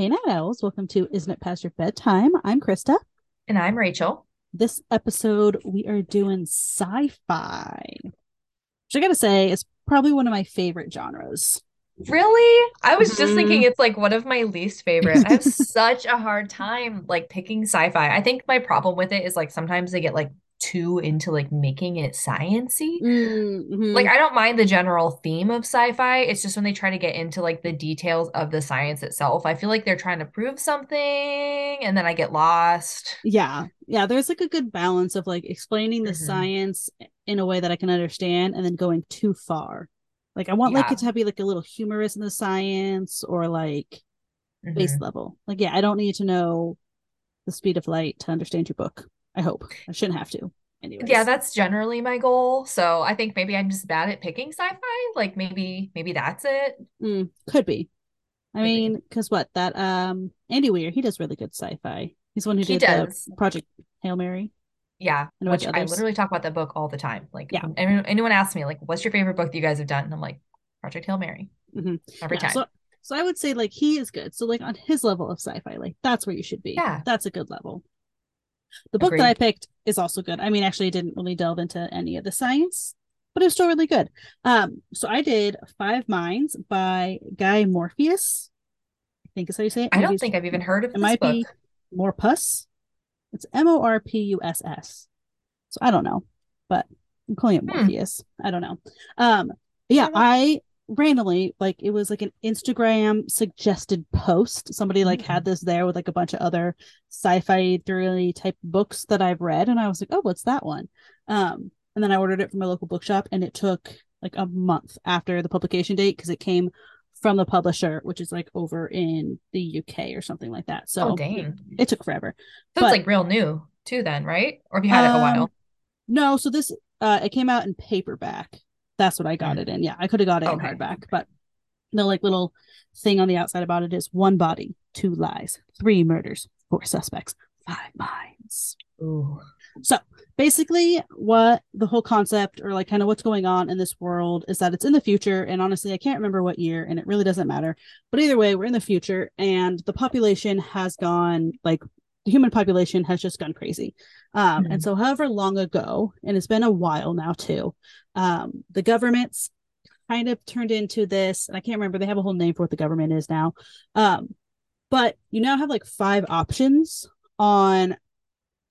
Hey Night Owls, welcome to Isn't It Past Your Bedtime? I'm Krista. And I'm Rachael. This episode, we are doing sci fi, which I gotta say is probably one of my favorite genres. Really? I was just Mhm. thinking it's like one of my least favorite. I have such a hard time like picking sci-fi. I think my problem with it is like sometimes they get like too into like making it sciency. Mhm. Like I don't mind the general theme of sci-fi. It's just when they try to get into like the details of the science itself. I feel like they're trying to prove something and then I get lost. yeah, yeah, there's like a good balance of like explaining the Mhm. science in a way that I can understand and then going too far. Like, I want like it to be like a little humorous in the science or like base Mhm. level. Like, yeah, I don't need to know the speed of light to understand your book. I hope I shouldn't have to. Anyways, Yeah, that's generally my goal. So I think maybe I'm just bad at picking sci-fi. Like maybe maybe that's it. Mm, could be. I Could mean, because what that um Andy Weir, he does really good sci-fi. He's the one who He did does. the Project Hail Mary. Yeah, And which I literally talk about that book all the time. Like, Yeah. anyone, anyone asks me, like, what's your favorite book that you guys have done? And I'm like, Project Hail Mary. Mhm. Every Yeah, time. So, so I would say like he is good. So like on his level of sci-fi, like that's where you should be. Yeah. That's a good level. The book that I picked is also good. I mean, actually, I didn't really delve into any of the science, but it was still really good. Um, so I did Five Minds by Guy Morpheus. I think is how you say it. I don't think I've even heard of it this might book. be Morpus. It's M O R P U S S. So I don't know, but I'm calling it Hmm. Morpheus. I don't know. Um, yeah. I randomly like it was like an Instagram suggested post. Somebody like Hmm. had this there with like a bunch of other sci-fi thrillery type books that I've read, and I was like, oh, what's that one? Um, and then I ordered it from my local bookshop, and it took like a month after the publication date because it came from the publisher, which is like over in the UK or something like that. So Oh, dang. it took forever. So but- it's like real new too, then, right? Or have you had it a Um, while? No, so this uh it came out in paperback. That's what I got Mm. it in. Yeah, I could have got it Okay. in hardback, but the like little thing on the outside about it is one body, two lies, three murders, four suspects, five minds. Ooh. So basically, what the whole concept or like kind of what's going on in this world is that it's in the future. And honestly, I can't remember what year, and it really doesn't matter. But either way, we're in the future, and the population has gone like the human population has just gone crazy. Um, Mhm. And so, however long ago, and it's been a while now too, um, the government's kind of turned into this, and I can't remember, they have a whole name for what the government is now. Um, but you now have like five options on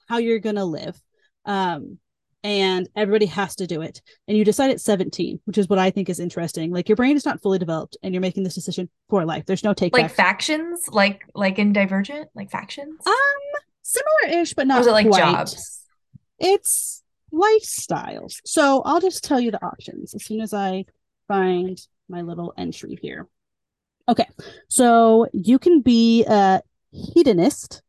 how you're gonna live um and everybody has to do it and you decide at 17 which is what i think is interesting like your brain is not fully developed and you're making this decision for life there's no take Like back factions? Like like in Divergent? Like factions? um similar-ish but or not is it like quite. jobs? it's lifestyles. So i'll just tell you the options as soon as i find my little entry here. Okay so you can be a hedonist.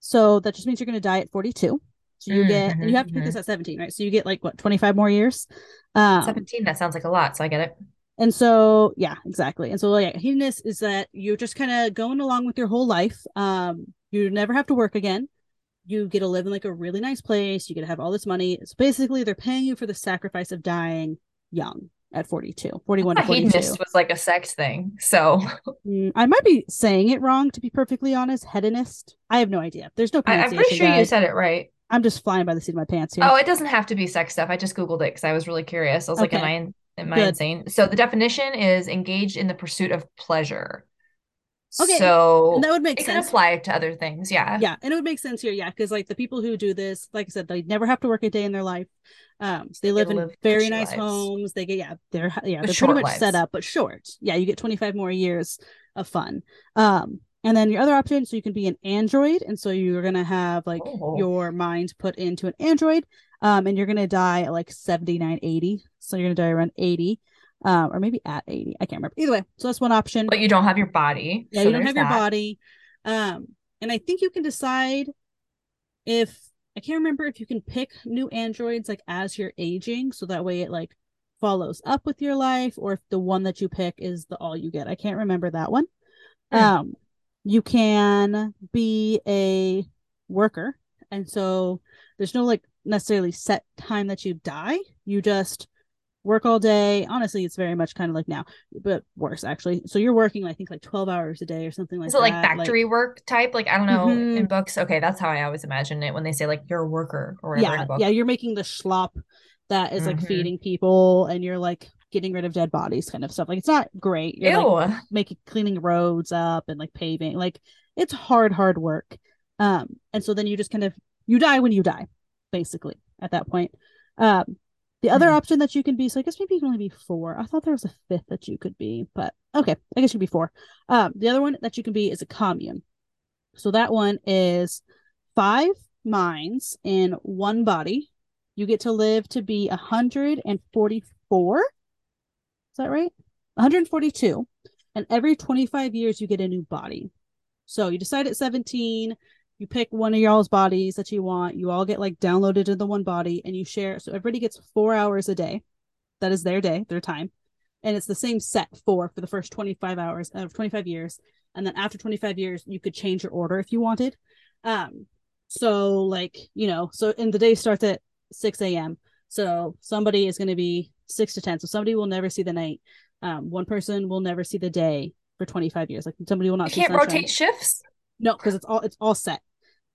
So that just means you're going to die at 42 so you Mm, get and you have to pick this at 17 right? So you get like what 25 more years? Um 17, that sounds like a lot, so I get it. and so yeah exactly. And so like hedonist is that you're just kind of going along with your whole life. Um you never have to work again you get to live in like a really nice place you get to have all this money so basically they're paying you for the sacrifice of dying young at 42 41 I to 42 hedonist was like a sex thing. So Mm, i might be saying it wrong to be perfectly honest hedonist i have no idea there's no I, I'm pretty sure you said it right. i'm just flying by the seat of my pants here Oh, it doesn't have to be sex stuff. I just Googled it because I was really curious. I was like, am I am I Good. insane? So the definition is engaged in the pursuit of pleasure. Okay, So and that would make it can sense apply to other things. Yeah. yeah and it would make sense here yeah because like the people who do this like i said they never have to work a day in their life um so they They live in live very nice lives. homes they get yeah they're yeah they're pretty much set up but short yeah you get 25 more years of fun um and then your other option so you can be an android and so you're gonna have like Oh. your mind put into an android um and you're gonna die at like 79 80 so you're gonna die around 80 um or maybe at 80 i can't remember. Either way so that's one option. But you don't have your body. yeah so you don't have your body. Um and i think you can decide if i can't remember if you can pick new androids like as you're aging so that way it like follows up with your life or if the one that you pick is the all you get. I can't remember that one. Hmm. um you can be a worker and so there's no like necessarily set time that you die. You just work all day. Honestly, it's very much kind of like now, but worse actually. So you're working, I think, like 12 hours a day or something like Is that. it like factory like, work type? Like I don't know Mhm. in books. Okay, that's how I always imagine it when they say like you're a worker or whatever in yeah, a book. yeah, you're making the schlop that is like Mhm. feeding people and you're like getting rid of dead bodies kind of stuff. Like it's not great. You're like Ew. making cleaning roads up and like paving. Like it's hard, hard work. Um, and so then you just kind of you die when you die, basically, at that point. Um the other Hmm. option that you can be, so I guess maybe you can only be four. I thought there was a fifth that you could be, but okay, I guess you can be four. Um, the other one that you can be is a commune. So that one is five minds in one body. You get to live to be 144. Is that right? 142. And every 25 years, you get a new body. So you decide at 17, you pick one of y'all's bodies that you want. You all get like downloaded into the one body and you share. So everybody gets four hours a day. That is their day, their time. And it's the same set for for the first 25 hours of uh, 25 years. And then after 25 years, you could change your order if you wanted. Um, so like, you know, so and the day starts at 6 a.m. So somebody is going to be six to 10. So somebody will never see the night. Um, one person will never see the day for 25 years. Like somebody will not You see can't rotate shifts. No, because it's all it's all set,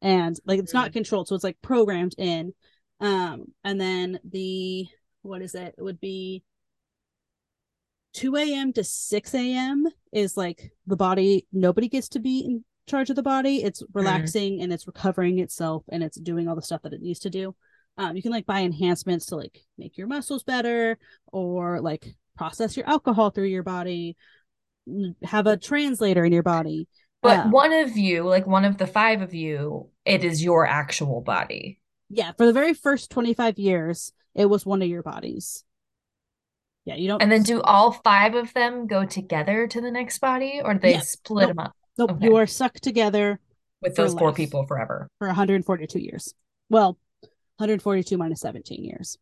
and like it's not Mm. controlled, so it's like programmed in. Um, and then the what is it? It would be two a.m. to six a.m. is like the body. Nobody gets to be in charge of the body. It's relaxing and it's recovering itself and it's doing all the stuff that it needs to do. Um, you can like buy enhancements to like make your muscles better or like process your alcohol through your body. Have a translator in your body. But Um, one of you, like one of the five of you, it is your actual body. yeah, for the very first 25 years, it was one of your bodies. Yeah, you don't. And then do all five of them go together to the next body or do they Yeah. split Nope. them up Nope, okay. you are stuck together with those four people forever? for 142 years. Well, 142 minus 17 years.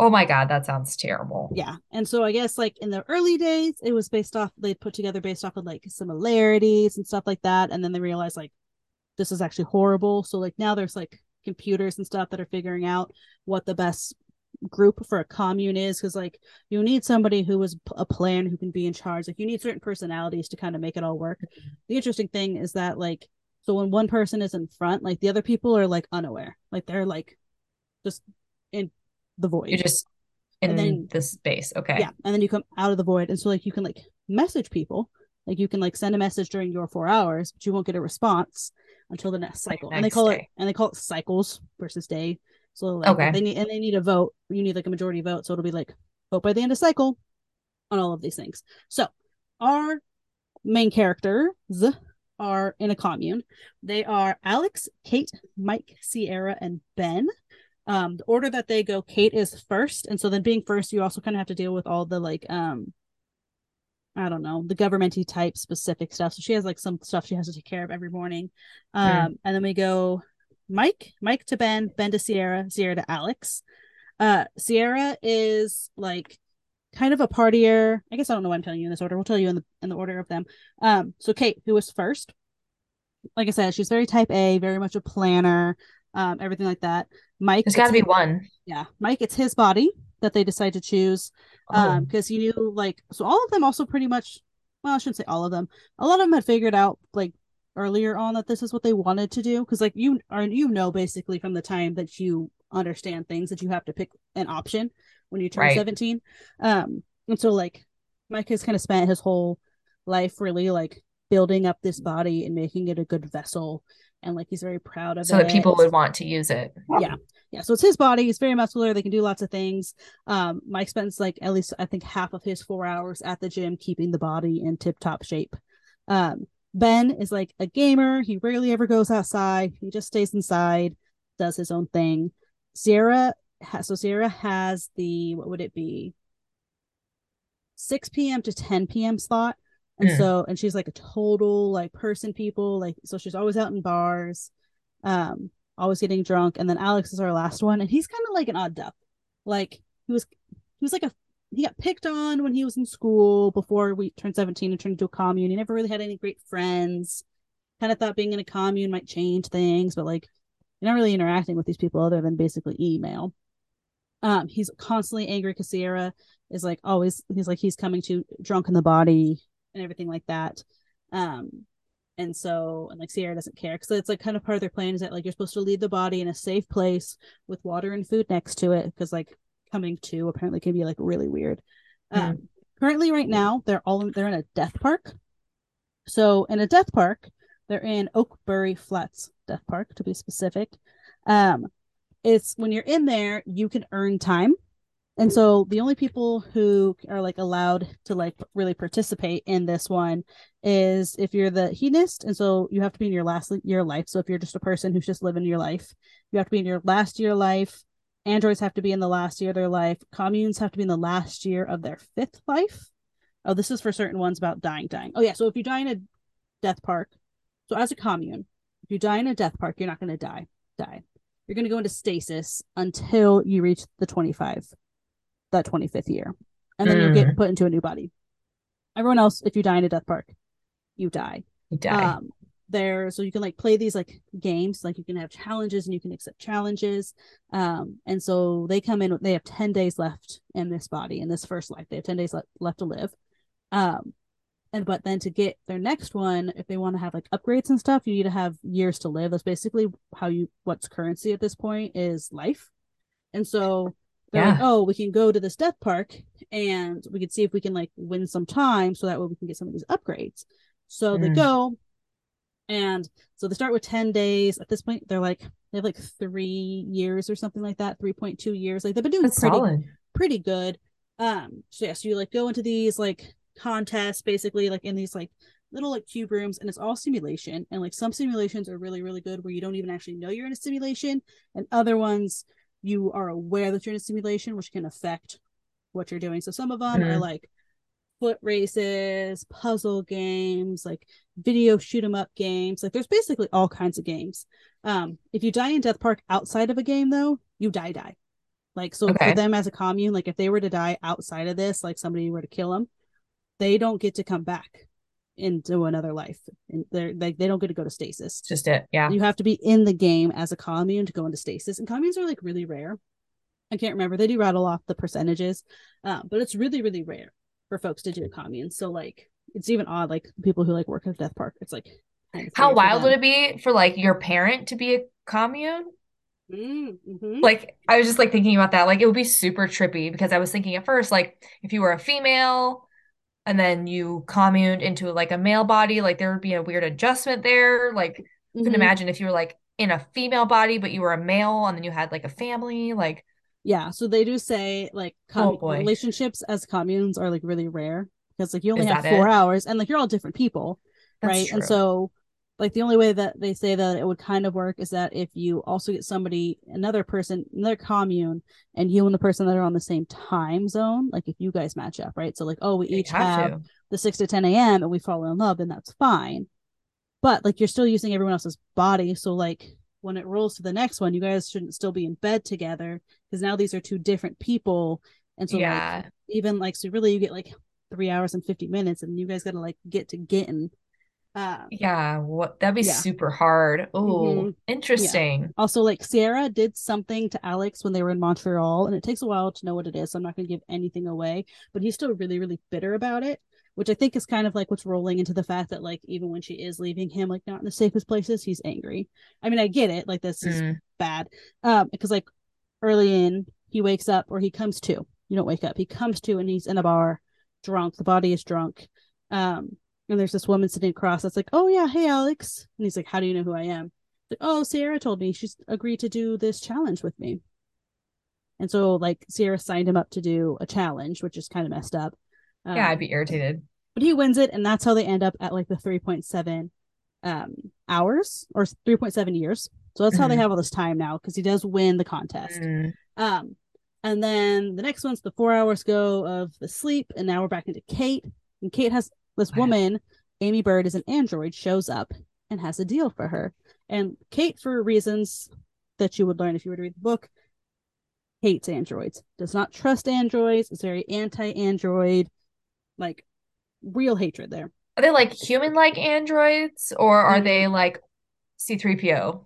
Oh my God, that sounds terrible. Yeah. And so I guess like in the early days, it was based off, they put together based off of like similarities and stuff like that. And then they realized like this is actually horrible. So like now there's like computers and stuff that are figuring out what the best group for a commune is because like you need somebody who is a plan who can be in charge like you need certain personalities to kind of make it all work the interesting thing is that like so when one person is in front like the other people are like unaware like they're like just in the void. You're just in And then- the space. Okay. yeah and then you come out of the void and so like you can like message people. Like you can like send a message during your four hours but you won't get a response until the next cycle. And they call it and they call it cycles versus day. So like Okay. they need and they need a vote. You need like a majority vote so it'll be like vote by the end of cycle on all of these things. So our main characters are in a commune. They are alex kate mike sierra and ben um the order that they go kate is first. And so then being first you also kind of have to deal with all the like um i don't know the governmenty type specific stuff. So she has like some stuff she has to take care of every morning. Um Mm. and then we go mike mike to ben ben to sierra sierra to alex. Uh sierra is like kind of a partier. I guess i don't know why i'm telling you in this order. We'll tell you in the in the order of them. Um so kate who was first like i said she's very type a very much a planner um everything like that mike There's got to be one. yeah mike it's his body that they decide to choose um Oh. because you knew like so all of them also pretty much well i shouldn't say all of them a lot of them had figured out like earlier on that this is what they wanted to do because like you are you know basically from the time that you understand things that you have to pick an option when you turn Right. 17 um and so like mike has kind of spent his whole life really like building up this body and making it a good vessel and like he's very proud of so it So that people would want to use it. yeah. Yeah. So it's his body. He's very muscular. They can do lots of things. Um mike spends like at least i think half of his four hours at the gym keeping the body in tip top shape. Um ben is like a gamer. He rarely ever goes outside. He just stays inside does his own thing. Sierra ha- so sierra has the what would it be? 6 p.m to 10 p.m slot and Mm. so and she's like a total like person people like so she's always out in bars um always getting drunk and then alex is our last one and he's kind of like an odd duck. Like he was he was like a he got picked on when he was in school before we turned 17 and turned into a commune. He never really had any great friends. Kind of thought being in a commune might change things but like you're not really interacting with these people other than basically email. Um, he's constantly angry because Sierra is like always he's like he's coming to drunk in the body and everything like that. Um, and so and like Sierra doesn't care because it's like kind of part of their plan is that like you're supposed to leave the body in a safe place with water and food next to it because like coming to apparently can be like really weird. Mm. Um, currently, right now they're all in, they're in a death park. So in a death park, they're in Oakbury Flats Death Park to be specific. Um, it's when you're in there, you can earn time and so the only people who are like allowed to like really participate in this one is if you're the hedonist and so you have to be in your last year of life. So if you're just a person who's just living your life you have to be in your last year of life. Androids have to be in the last year of their life. Communes have to be in the last year of their fifth life. Oh this is for certain ones about dying dying. Oh yeah so if you die in a death park so as a commune if you die in a death park you're not going to die die. You're going to go into stasis until you reach the 25 that 25th year. And then mm. you get put into a new body. Everyone else, if you die in a death park, you die. You die. Um, there, so you can like play these like games, like you can have challenges and you can accept challenges. Um, and so they come in, they have 10 days left in this body, in this first life. They have 10 days le- left to live. Um, and but then to get their next one, if they want to have like upgrades and stuff, you need to have years to live. That's basically how you what's currency at this point is life. And so they're yeah. like, oh, we can go to this death park and we can see if we can like win some time so that way we can get some of these upgrades. So mm. they go and so they start with 10 days. At this point, they're like they have like three years or something like that, 3.2 years. Like they've been doing That's pretty solid. pretty good. Um, so yeah, so you like go into these like contests basically like in these like little like cube rooms and it's all simulation and like some simulations are really really good where you don't even actually know you're in a simulation and other ones you are aware that you're in a simulation, which can affect what you're doing. So some of them mm-hmm. are like foot races, puzzle games, like video shoot 'em up games. Like there's basically all kinds of games. Um, if you die in Death Park outside of a game, though, you die die. Like so okay. for them as a commune, like if they were to die outside of this, like somebody were to kill them, they don't get to come back into another life. And they're like they don't get to go to stasis. Just it. Yeah. You have to be in the game as a commune to go into stasis. And communes are like really rare. I can't remember. They do rattle off the percentages. Uh, but it's really, really rare for folks to do a commune. So like it's even odd, like people who like work at Death Park. It's like how wild would it be for like your parent to be a commune? Mm-hmm. Like I was just like thinking about that. Like it would be super trippy because I was thinking at first, like if you were a female and then you communed into like a male body, like there would be a weird adjustment there. Like mm-hmm. couldn't imagine if you were like in a female body, but you were a male and then you had like a family, like yeah. So they do say like com- oh relationships as communes are like really rare because like you only Is have four it? hours and like you're all different people, That's right? True. And so like the only way that they say that it would kind of work is that if you also get somebody another person another commune and you and the person that are on the same time zone like if you guys match up right? So like oh we each have, have the 6 to 10 a.m and we fall in love then that's fine. But like you're still using everyone else's body. So like when it rolls to the next one you guys shouldn't still be in bed together because now these are two different people. And so yeah. like, even like so really you get like three hours and 50 minutes and you guys gotta like get to getting um, yeah, what that'd be yeah. super hard. Oh, mm-hmm. interesting. Yeah. Also, like Sierra did something to Alex when they were in Montreal, and it takes a while to know what it is. So I'm not going to give anything away, but he's still really, really bitter about it, which I think is kind of like what's rolling into the fact that like even when she is leaving him, like not in the safest places, he's angry. I mean, I get it. Like this mm. is bad, um, because like early in he wakes up or he comes to. You don't wake up. He comes to and he's in a bar, drunk. The body is drunk. Um, and there's this woman sitting across that's like, Oh yeah, hey Alex. And he's like, How do you know who I am? Like, oh, Sierra told me she's agreed to do this challenge with me. And so like Sierra signed him up to do a challenge, which is kind of messed up. Um, yeah, I'd be irritated. But he wins it, and that's how they end up at like the 3.7 um hours or 3.7 years. So that's mm-hmm. how they mm-hmm. have all this time now because he does win the contest. Mm. Um and then the next one's the four hours go of the sleep, and now we're back into Kate. And Kate has this woman, Amy Bird, is an android, shows up and has a deal for her. And Kate, for reasons that you would learn if you were to read the book, hates androids, does not trust androids, is very anti android, like real hatred there. Are they like human like androids or are mm-hmm. they like C3PO?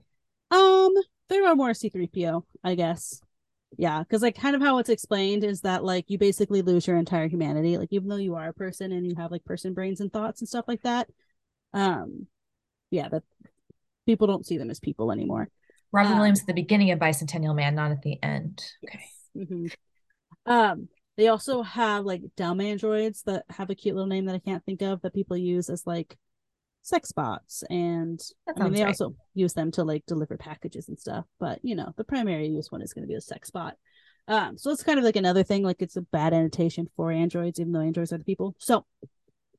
Um, they are more C3PO, I guess. Yeah, because like kind of how it's explained is that like you basically lose your entire humanity. Like even though you are a person and you have like person brains and thoughts and stuff like that, um, yeah, that people don't see them as people anymore. Robin um, Williams at the beginning of Bicentennial Man, not at the end. Okay. Mm-hmm. Um, they also have like dumb androids that have a cute little name that I can't think of that people use as like sex bots and I mean they right. also use them to like deliver packages and stuff but you know the primary use one is going to be a sex bot. Um so it's kind of like another thing like it's a bad annotation for androids even though androids are the people. So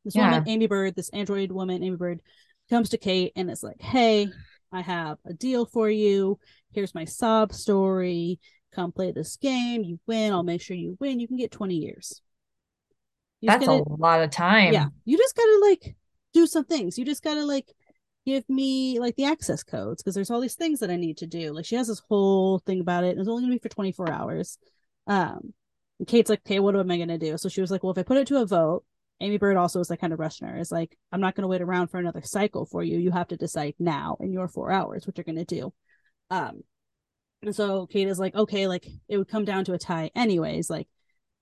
this yeah. woman amy bird this android woman amy bird comes to kate and it's like hey i have a deal for you. Here's my sob story. Come play this game. You win. I'll make sure you win. You can get 20 years. You that's gotta, a lot of time. Yeah you just gotta like do some things. You just gotta like give me like the access codes because there's all these things that I need to do. Like she has this whole thing about it. And it's only gonna be for 24 hours. Um Kate's like, okay, what am I gonna do? So she was like, Well, if I put it to a vote, Amy Bird also is like kind of rushing her. Is like, I'm not gonna wait around for another cycle for you. You have to decide now in your four hours what you're gonna do. Um and so Kate is like, okay, like it would come down to a tie anyways. Like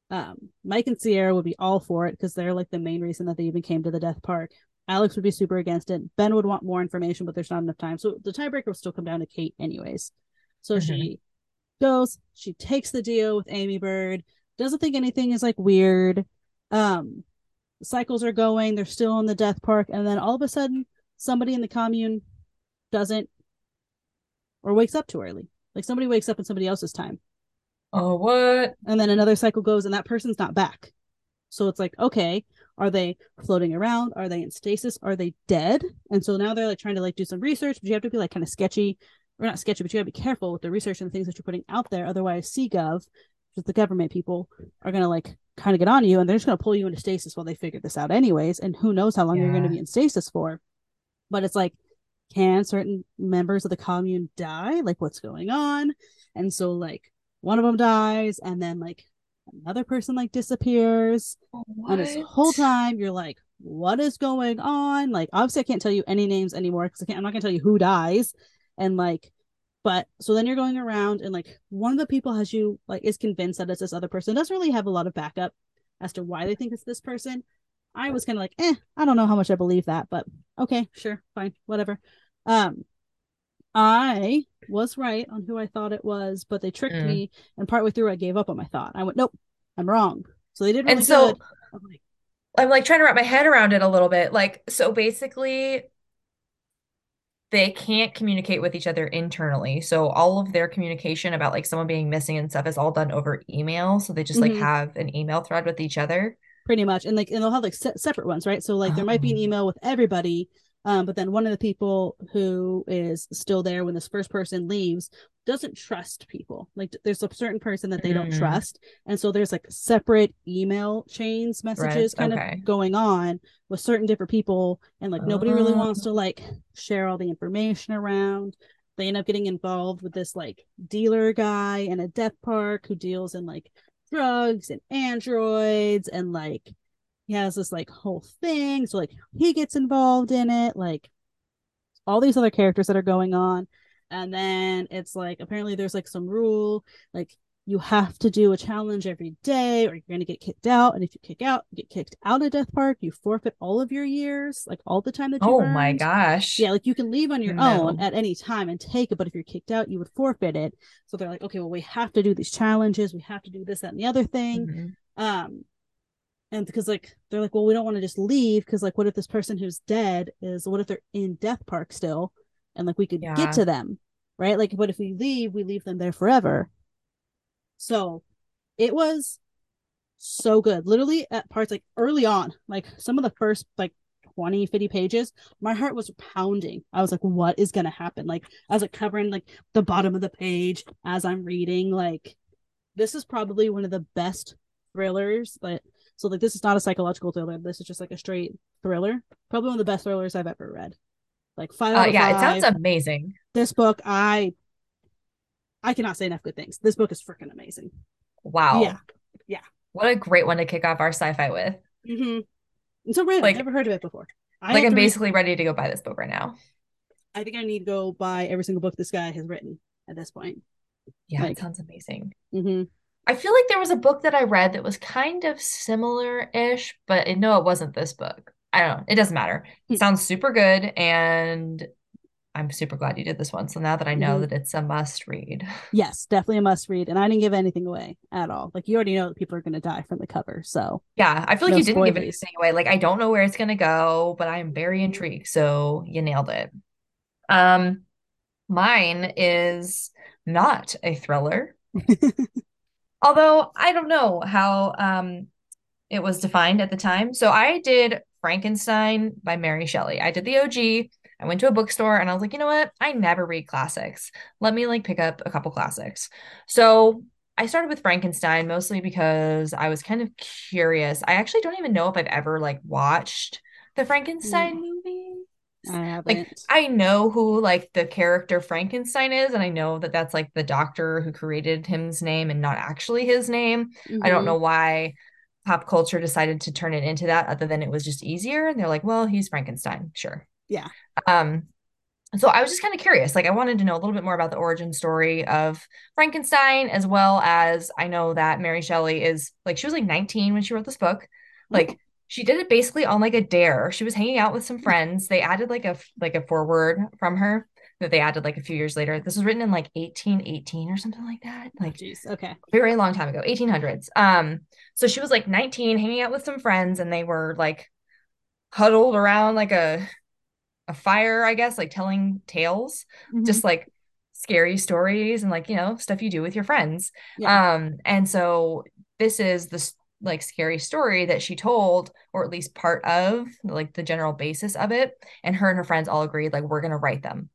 um Mike and Sierra would be all for it because they're like the main reason that they even came to the death park. Alex would be super against it. Ben would want more information, but there's not enough time. So the tiebreaker will still come down to Kate, anyways. So mm-hmm. she goes, she takes the deal with Amy Bird, doesn't think anything is like weird. Um, cycles are going, they're still in the death park, and then all of a sudden, somebody in the commune doesn't or wakes up too early. Like somebody wakes up in somebody else's time. Oh, what? And then another cycle goes, and that person's not back. So it's like, okay, are they floating around? Are they in stasis? Are they dead? And so now they're like trying to like do some research, but you have to be like kind of sketchy or not sketchy, but you gotta be careful with the research and the things that you're putting out there. Otherwise, CGov, which the government people, are gonna like kind of get on you and they're just gonna pull you into stasis while they figure this out anyways. And who knows how long yeah. you're gonna be in stasis for. But it's like, can certain members of the commune die? Like what's going on? And so like one of them dies, and then like another person like disappears what? and this whole time you're like what is going on? Like obviously i can't tell you any names anymore because i can't i'm not gonna tell you who dies and like but so then you're going around and like one of the people has you like is convinced that it's this other person doesn't really have a lot of backup as to why they think it's this person. I was kind of like eh i don't know how much i believe that but okay sure fine whatever. Um I was right on who I thought it was, but they tricked mm. me. And partway through, I gave up on my thought. I went, nope, I'm wrong. So they did really and so good. I'm like, I'm like trying to wrap my head around it a little bit. Like, so basically, they can't communicate with each other internally. So all of their communication about like someone being missing and stuff is all done over email. So they just mm-hmm. like have an email thread with each other. Pretty much. And like, and they'll have like se- separate ones, right? So like, oh. there might be an oh. email with everybody, um, but then one of the people who is still there when this first person leaves doesn't trust people. Like there's a certain person that they mm. don't trust. And so there's like separate email chains messages right. kind okay. of going on with certain different people. And like nobody really wants to like share all the information around. They end up getting involved with this like dealer guy in a death park who deals in like drugs and androids and like he has this like whole thing so like he gets involved in it like all these other characters that are going on and then it's like apparently there's like some rule like you have to do a challenge every day or you're going to get kicked out and if you kick out you get kicked out of death park you forfeit all of your years like all the time that you oh earned. my gosh yeah like you can leave on your no. own at any time and take it but if you're kicked out you would forfeit it so they're like okay well we have to do these challenges we have to do this that and the other thing mm-hmm. um and because like they're like well we don't want to just leave because like what if this person who's dead is what if they're in death park still? And like we could yeah. get to them right? Like but if we leave we leave them there forever. So it was so good. Literally at parts like early on like some of the first like 20 50 pages my heart was pounding. I was like what is gonna happen? Like as i was like covering like the bottom of the page as i'm reading like this is probably one of the best thrillers that so like this is not a psychological thriller. This is just like a straight thriller. Probably one of the best thrillers I've ever read. Like five. Uh, yeah, five. it sounds amazing. This book, I I cannot say enough good things. This book is freaking amazing. Wow. Yeah. Yeah. What a great one to kick off our sci-fi with. Mm-hmm. And so random. Like, I've never heard of it before. I like I'm basically read... ready to go buy this book right now. I think I need to go buy every single book this guy has written at this point. Yeah, like, it sounds amazing. Mm-hmm. I feel like there was a book that I read that was kind of similar-ish, but it, no, it wasn't this book. I don't know. It doesn't matter. It hmm. sounds super good, and I'm super glad you did this one. So now that I know mm-hmm. that it's a must read. Yes, definitely a must read. And I didn't give anything away at all. Like you already know that people are going to die from the cover. So yeah, I feel like no you didn't spoilers. give anything away. Like I don't know where it's going to go, but I am very intrigued. So you nailed it. Um, mine is not a thriller. Although I don't know how um it was defined at the time. So I did Frankenstein by Mary Shelley. I did the OG. I went to a bookstore and I was like, you know what? I never read classics. Let me like pick up a couple classics. So I started with Frankenstein mostly because I was kind of curious. I actually don't even know if I've ever like watched the Frankenstein mm. movie. I haven't. Like I know who like the character Frankenstein is, and I know that that's like the doctor who created him's name and not actually his name. Mm-hmm. I don't mm-hmm. know why pop culture decided to turn it into that, other than it was just easier. And they're like, well, he's Frankenstein, sure. Yeah. Um, so I was just kind of curious. Like I wanted to know a little bit more about the origin story of Frankenstein, as well as I know that Mary Shelley is like she was like 19 when she wrote this book. Like she did it basically on like a dare. She was hanging out with some friends. They added like a like a foreword from her that they added like a few years later. This was written in like 1818 or something like that. Like, jeez, oh, okay, very long time ago, 1800s. Um, so she was like 19, hanging out with some friends, and they were like huddled around like a a fire, I guess, like telling tales, mm-hmm. just like scary stories and like, you know, stuff you do with your friends. Yeah. Um, and so this is the like scary story that she told, or at least part of like the general basis of it. And her and her friends all agreed, like, we're gonna write them.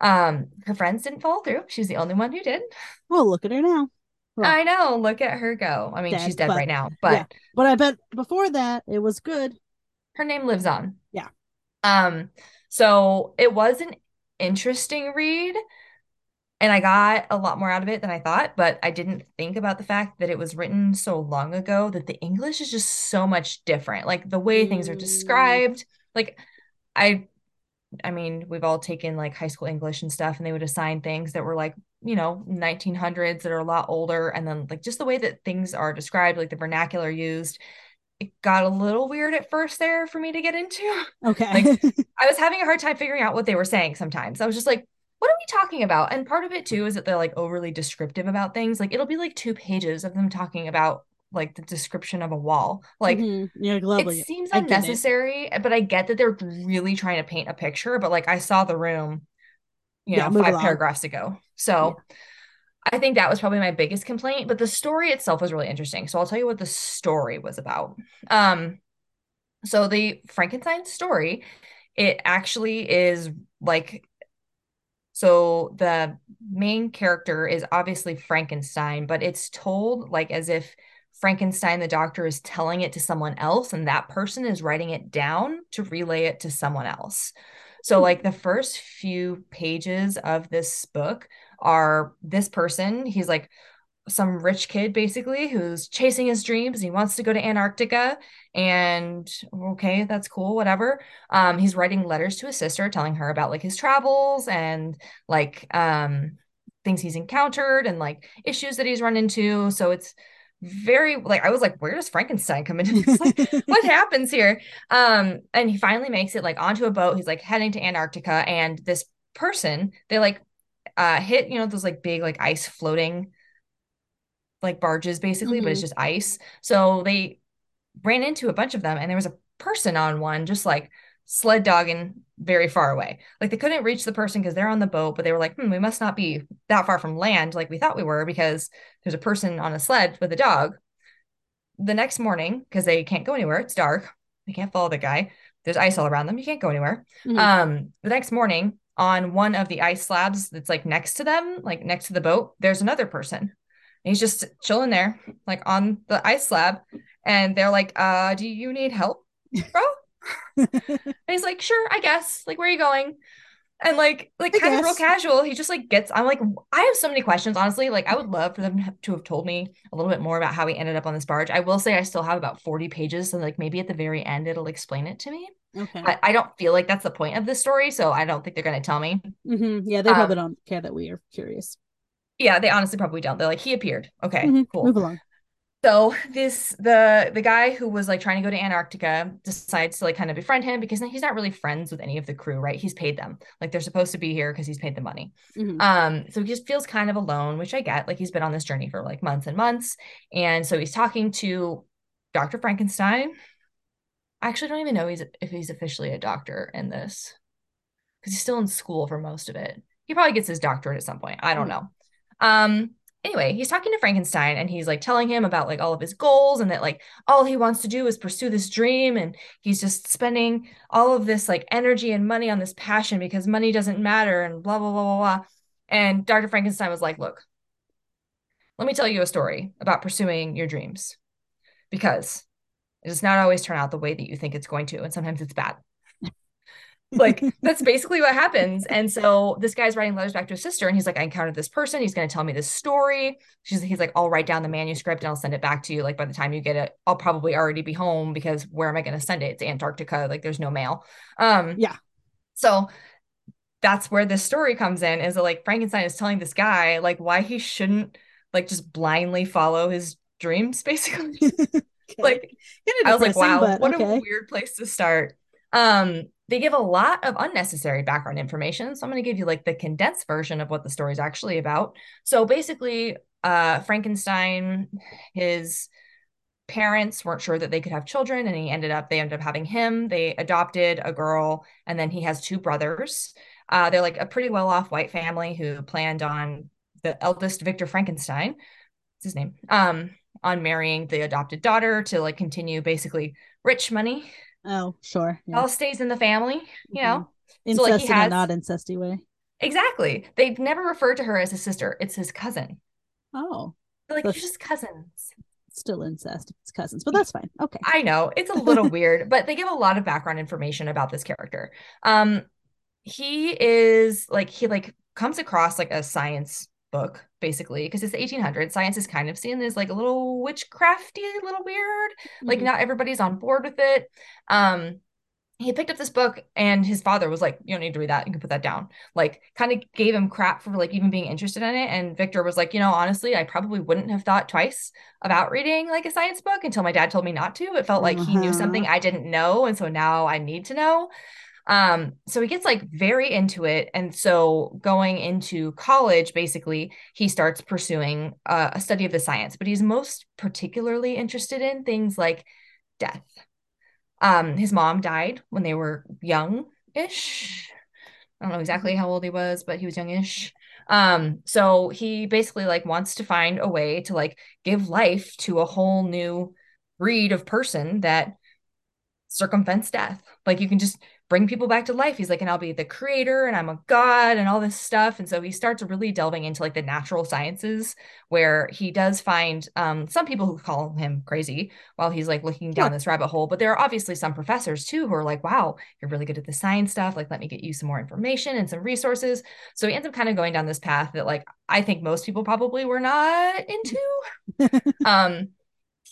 Um, her friends didn't follow through. She's the only one who did. Well, look at her now. Well, I know. Look at her go. I mean, dead, she's dead but, right now, but yeah. but I bet before that it was good. Her name lives on. Yeah. Um, so it was an interesting read. And I got a lot more out of it than I thought, but I didn't think about the fact that it was written so long ago that the English is just so much different. Like the way mm. things are described. Like I I mean, we've all taken like high school English and stuff, and they would assign things that were like, you know, 1900s that are a lot older. And then, like, just the way that things are described, like the vernacular used, it got a little weird at first there for me to get into. Okay. like I was having a hard time figuring out what they were saying sometimes. I was just like, what are we talking about? And part of it too is that they're like overly descriptive about things. Like it'll be like two pages of them talking about like the description of a wall. Like mm-hmm. yeah, lovely. it seems unnecessary, I but I get that they're really trying to paint a picture. But like I saw the room, you know, yeah, five paragraphs ago. So yeah. I think that was probably my biggest complaint, but the story itself was really interesting. So I'll tell you what the story was about. Um, so the Frankenstein story, it actually is like so the main character is obviously Frankenstein, but it's told like as if Frankenstein the doctor is telling it to someone else and that person is writing it down to relay it to someone else. So hmm. like the first few pages of this book are this person. He's like some rich kid basically who's chasing his dreams. He wants to go to Antarctica and okay, that's cool, whatever. Um, he's writing letters to his sister telling her about like his travels and like um things he's encountered and like issues that he's run into. So it's very like I was like, where does Frankenstein come into this? Like, what happens here? Um, and he finally makes it like onto a boat. He's like heading to Antarctica, and this person they like uh hit you know those like big like ice floating like barges basically mm-hmm. but it's mm-hmm. just ice so they ran into a bunch of them and there was a person on one just like sled dogging very far away like they couldn't reach the person because they're on the boat but they were like hmm, we must not be that far from land like we thought we were because there's a person on a sled with a dog the next morning because they can't go anywhere it's dark they can't follow the guy there's ice all around them you can't go anywhere mm-hmm. um the next morning on one of the ice slabs that's like next to them, like next to the boat, there's another person. He's just chilling there, like on the ice slab. And they're like, uh, do you need help, bro? and he's like, sure, I guess. Like, where are you going? And like, like I kind guess. of real casual. He just like gets. I'm like, I have so many questions. Honestly, like, I would love for them to have told me a little bit more about how he ended up on this barge. I will say, I still have about 40 pages, so like maybe at the very end it'll explain it to me. Okay. I, I, don't feel like that's the point of this story, so I don't think they're going to tell me. Mm-hmm. Yeah, they um, probably don't care that we are curious. Yeah, they honestly probably don't. They're like, he appeared. Okay, Mhm. cool. Move along. So this the the guy who was like trying to go to Antarctica decides to like kind of befriend him because he's not really friends with any of the crew, right? He's paid them. Like they're supposed to be here because he's paid the money. Mhm. Um, so he just feels kind of alone, which I get. Like he's been on this journey for like months and months. And so he's talking to Dr. Frankenstein. I actually don't even know he's if he's officially a doctor in this. Because he's still in school for most of it. He probably gets his doctorate at some point. I don't Mhm. know. Um, anyway, he's talking to Frankenstein and he's like telling him about like all of his goals and that like all he wants to do is pursue this dream and he's just spending all of this like energy and money on this passion because money doesn't matter and blah blah blah blah blah. And Dr. Frankenstein was like, "Look, let me tell you a story about pursuing your dreams because it does not always turn out the way that you think it's going to and sometimes it's bad." like that's basically what happens. And so this guy's writing letters back to his sister, and he's like, I encountered this person. He's going to tell me this story. She's he's like, I'll write down the manuscript and I'll send it back to you. Like by the time you get it, I'll probably already be home because where am I going to send it? It's Antarctica. Like there's no mail. Um, Yeah. So that's where this story comes in. Is that like Frankenstein is telling this guy like why he shouldn't like just blindly follow his dreams, basically. Okay. Like I was like, wow, what okay. a weird place to start. Um, they give a lot of unnecessary background information. So I'm going to give you like the condensed version of what the story is actually about. So basically, uh, Frankenstein, his parents weren't sure that they could have children, and he ended up they ended up having him. They adopted a girl, and then he has two brothers. Uh, they're like a pretty well off white family who planned on the eldest Victor Frankenstein, what's his name, um, on marrying the adopted daughter to like continue basically rich money. Oh, sure. Yeah. All stays in the family, you know. Incest So, like, he in a has- not incesty way. Exactly. They've never referred to her as his sister. It's his cousin. Oh, They're like, The- you're just cousins. still incest. It's cousins, but that's fine. Okay. I know it's a little weird, but they give a lot of background information about this character. Um, he is like he like comes across like a science book basically because it's the 1800s. Science is kind of seen as like a little witchcrafty, a little weird. Like Mhm. not everybody's on board with it. Um, he picked up this book and his father was like, You don't need to read that. You can put that down. Like, kind of gave him crap for like even being interested in it. And Victor was like, You know, honestly, I probably wouldn't have thought twice about reading like a science book until my dad told me not to. It felt like he knew Uh-huh. something I didn't know. And so now I need to know. Um, so he gets like very into it. And so going into college, basically, he starts pursuing uh, a study of the science, but he's most particularly interested in things like death. Um, his mom died when they were young-ish. I don't know exactly how old he was, but he was youngish. Um, so he basically like wants to find a way to like give life to a whole new breed of person that circumvents death. Like you can just bring people back to life. He's like, and I'll be the creator and I'm a god and all this stuff. And so he starts really delving into like the natural sciences where he does find um, some people who call him crazy while he's like looking down Sure. this rabbit hole. But there are obviously some professors too who are like, wow, you're really good at the science stuff. Like, let me get you some more information and some resources. So he ends up kind of going down this path that like I think most people probably were not into. um,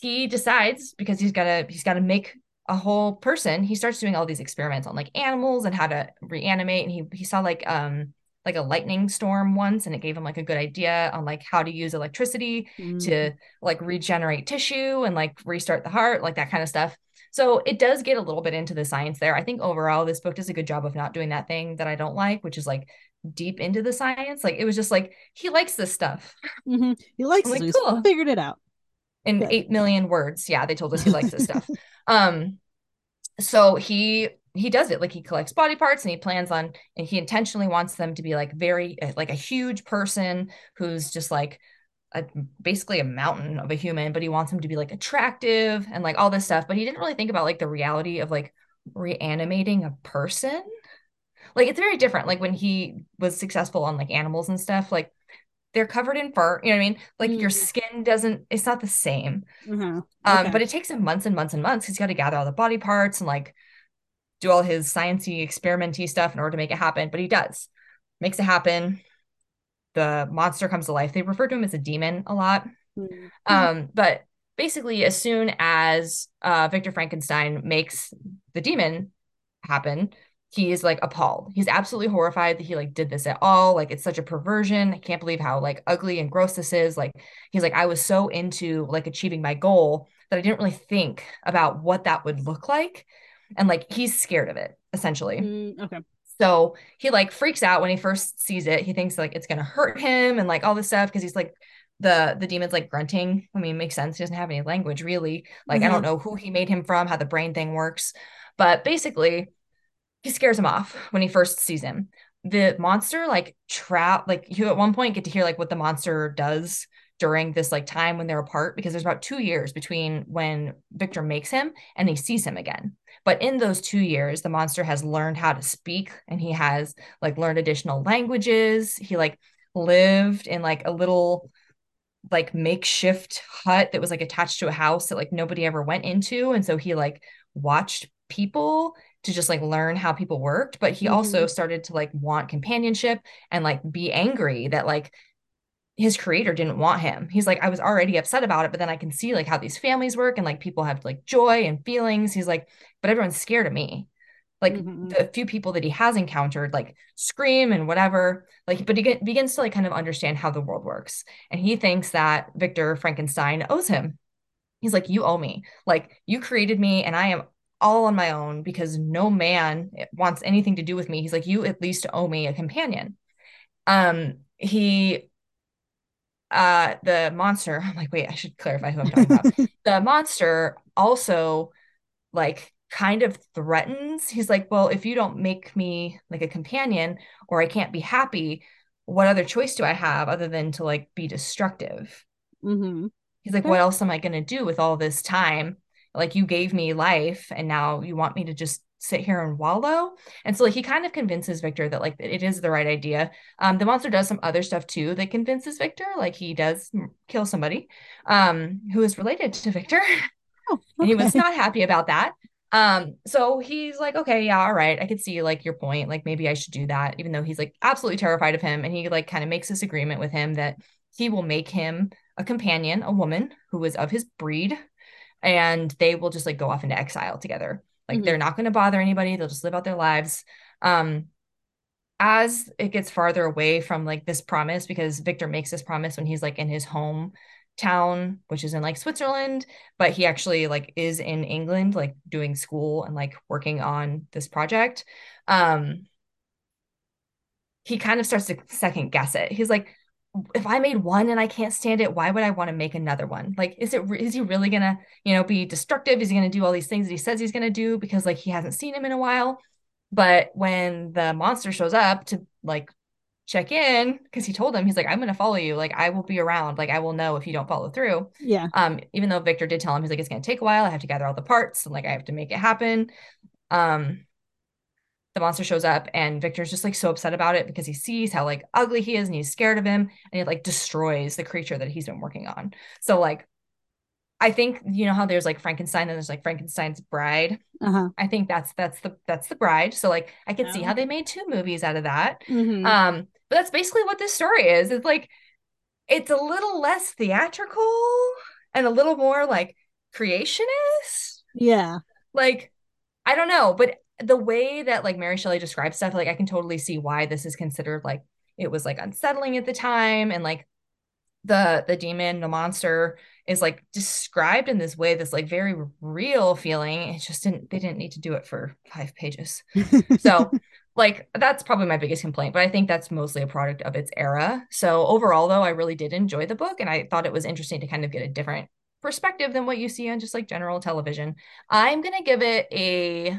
he decides because he's gotta he's gotta make a whole person. He starts doing all these experiments on like animals and how to reanimate. And he he saw like um like a lightning storm once, and it gave him like a good idea on like how to use electricity Mm. to like regenerate tissue and like restart the heart, like that kind of stuff. So it does get a little bit into the science there. I think overall this book does a good job of not doing that thing that I don't like, which is like deep into the science. Like it was just like he likes this stuff Mhm. He likes I'm it. like, cool. figured it out. in Good. 8 million words. Yeah, they told us he likes this stuff. Um so he he does it. Like he collects body parts and he plans on and he intentionally wants them to be like very uh, like a huge person who's just like a, basically a mountain of a human but he wants him to be like attractive and like all this stuff. But he didn't really think about like the reality of like reanimating a person. Like it's very different. Like when he was successful on like animals and stuff like they're covered in fur you know what i mean like your Mm. skin doesn't it's not the same Uh-huh. um, but it takes him months and months and months. Because He's got to gather all the body parts and like do all his sciencey, experimenty stuff in order to make it happen. But he does, makes it happen. The monster comes to life. They refer to him as a demon a lot. Mm. Um, but basically, as soon as uh, Victor Frankenstein makes the demon happen, he is like appalled. He's absolutely horrified that he like did this at all. Like it's such a perversion. I can't believe how like ugly and gross this is. Like he's like I was so into like achieving my goal that I didn't really think about what that would look like. And like he's scared of it essentially. Mm, okay. So he like freaks out when he first sees it. He thinks like it's going to hurt him and like all this stuff because he's like the the demon's like grunting. I mean, it makes sense. He doesn't have any language really. Like mm-hmm. I don't mm-hmm. know who he made him from, how the brain thing works. But basically, he scares him off when he first sees him. The monster like trap like you at one point get to hear like what the monster does during this like time when they're apart because there's about two years between when Victor makes him and he sees him again. But in those two years, the monster has learned how to speak and he has like learned additional languages. He like lived in like a little like makeshift hut that was like attached to a house that like nobody ever went into. And so he like watched people to just like learn how people worked but he mm-hmm. also started to like want companionship and like be angry that like his creator didn't want him. He's like i was already upset about it but then i can see like how these families work and like people have like joy and feelings. He's like but everyone's scared of me. Like mm-hmm. the few people that he has encountered like scream and whatever like but he get, begins to like kind of understand how the world works. And he thinks that victor frankenstein owes him. He's like you owe me. Like you created me and i am all on my own because no man wants anything to do with me. He's like, you at least owe me a companion. Um, he uh the monster, I'm like, wait, I should clarify who I'm talking about. the monster also like kind of threatens. He's like, well, if you don't make me like a companion or I can't be happy, what other choice do I have other than to like be destructive? Mm-hmm. He's like, what else am I going to do with all this time? Like you gave me life and now you want me to just sit here and wallow? And so like he kind of convinces victor that like it is the right idea. Um the monster does some other stuff too that convinces victor like he does kill somebody um who is related to victor. Oh, okay. and he was not happy about that. Um so he's like okay yeah all right i could see like your point like maybe i should do that even though he's like absolutely terrified of him. And he like kind of makes this agreement with him that he will make him a companion a woman who is of his breed and they will just like go off into exile together. Like mm-hmm. they're not going to bother anybody. They'll just live out their lives. Um, as it gets farther away from like this promise, because Victor makes this promise when he's like in his home town, which is in like Switzerland, but he actually like is in England, like doing school and like working on this project. Um, he kind of starts to second guess it. He's like, if I made one and I can't stand it, why would I want to make another one? Like, is it is he really gonna, you know, be destructive? Is he gonna do all these things that he says he's gonna do because like he hasn't seen him in a while? But when the monster shows up to like check in, because he told him he's like, I'm gonna follow you. Like, I will be around. Like, I will know if you don't follow through. Yeah. Um, even though Victor did tell him he's like, it's gonna take a while. I have to gather all the parts and like I have to make it happen. Um, the monster shows up and Victor's just like so upset about it because he sees how like ugly he is and he's scared of him and it like destroys the creature that he's been working on. So like I think you know how there's like Frankenstein and there's like Frankenstein's bride. Uh-huh. I think that's that's the that's the bride. So like I could oh. see how they made two movies out of that. Mm-hmm. Um but that's basically what this story is. It's like it's a little less theatrical and a little more like creationist. Yeah. Like I don't know, but the way that like Mary Shelley describes stuff, like I can totally see why this is considered like it was like unsettling at the time and like the the demon the monster is like described in this way this like very real feeling. It just didn't they didn't need to do it for five pages. So like that's probably my biggest complaint but i think that's mostly a product of its era. So overall though i really did enjoy the book and i thought it was interesting to kind of get a different perspective than what you see on just like general television. I'm going to give it a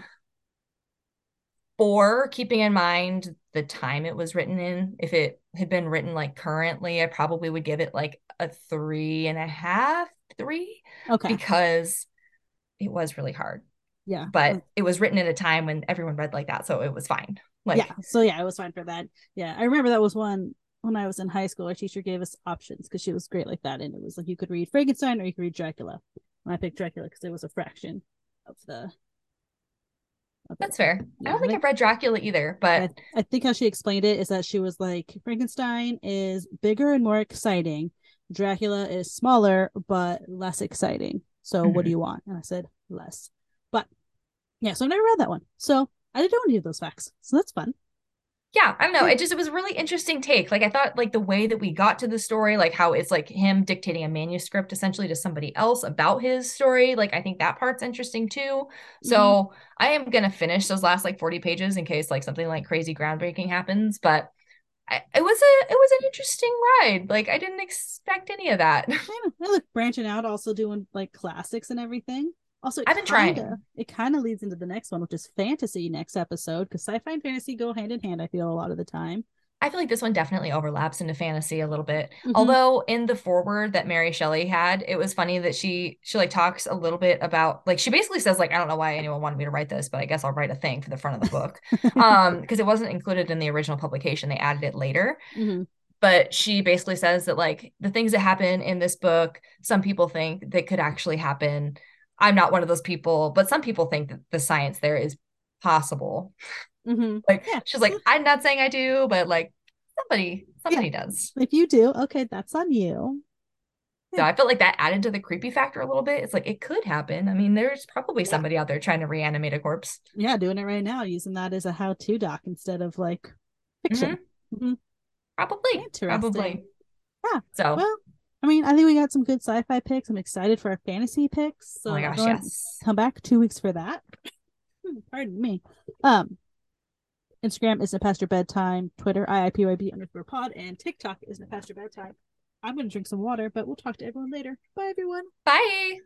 four, keeping in mind the time it was written in. If it had been written like currently, I probably would give it like a three and a half, three. Okay. Because it was really hard. Yeah. But oh. it was written at a time when everyone read like that. So it was fine. Like, yeah. So yeah, it was fine for that. Yeah. I remember that was one when I was in high school, our teacher gave us options because she was great like that. And it was like you could read Frankenstein or you could read Dracula. And I picked Dracula because it was a fraction of the that's fair. I don't think I, have read Dracula either, but I, I, think how she explained it is that she was like Frankenstein is bigger and more exciting. Dracula is smaller but less exciting. So mm-hmm. what do mm-hmm. you want? And I said less. But yeah, so I never read that one. So I didn't know any of those facts, so that's fun yeah i don't know it just it was a really interesting take like i thought like the way that we got to the story like how it's like him dictating a manuscript essentially to somebody else about his story like i think that part's interesting too. So mm-hmm. i am gonna finish those last like 40 pages in case like something like crazy groundbreaking happens but I, it was a it was an interesting ride like i didn't expect any of that. Yeah, I look branching out also doing like classics and everything also, I've been kinda, trying. It kind of leads into the next one, which is fantasy next episode, because sci-fi and fantasy go hand in hand. I feel a lot of the time. I feel like this one definitely overlaps into fantasy a little bit. Mm-hmm. Although in the foreword that Mary Shelley had, it was funny that she she like talks a little bit about like she basically says like I don't know why anyone wanted me to write this, but I guess I'll write a thing for the front of the book. um because it wasn't included in the original publication. They added it later. Mm-hmm. But she basically says that like the things that happen in this book, some people think that could actually happen I'm not one of those people, but some people think that the science there is possible. Mm-hmm. Like yeah. she's like, I'm not saying I do, but like somebody, somebody yeah. does. If you do, okay, that's on you. Yeah. So I felt like that added to the creepy factor a little bit. It's like it could happen. I mean, there's probably somebody out there trying to reanimate a corpse. Yeah, doing it right now, using that as a how-to doc instead of like fiction. Mm-hmm. Mm-hmm. Probably. Probably. Yeah. So well, I mean, I think we got some good sci-fi picks. I'm excited for our fantasy picks. So oh my gosh, yes. Come back two weeks for that. Pardon me. Um, Instagram is Pastor Bedtime, Twitter IIPYB underscore pod, and TikTok is Pastor Bedtime. I'm gonna drink some water, but we'll talk to everyone later. Bye everyone. Bye.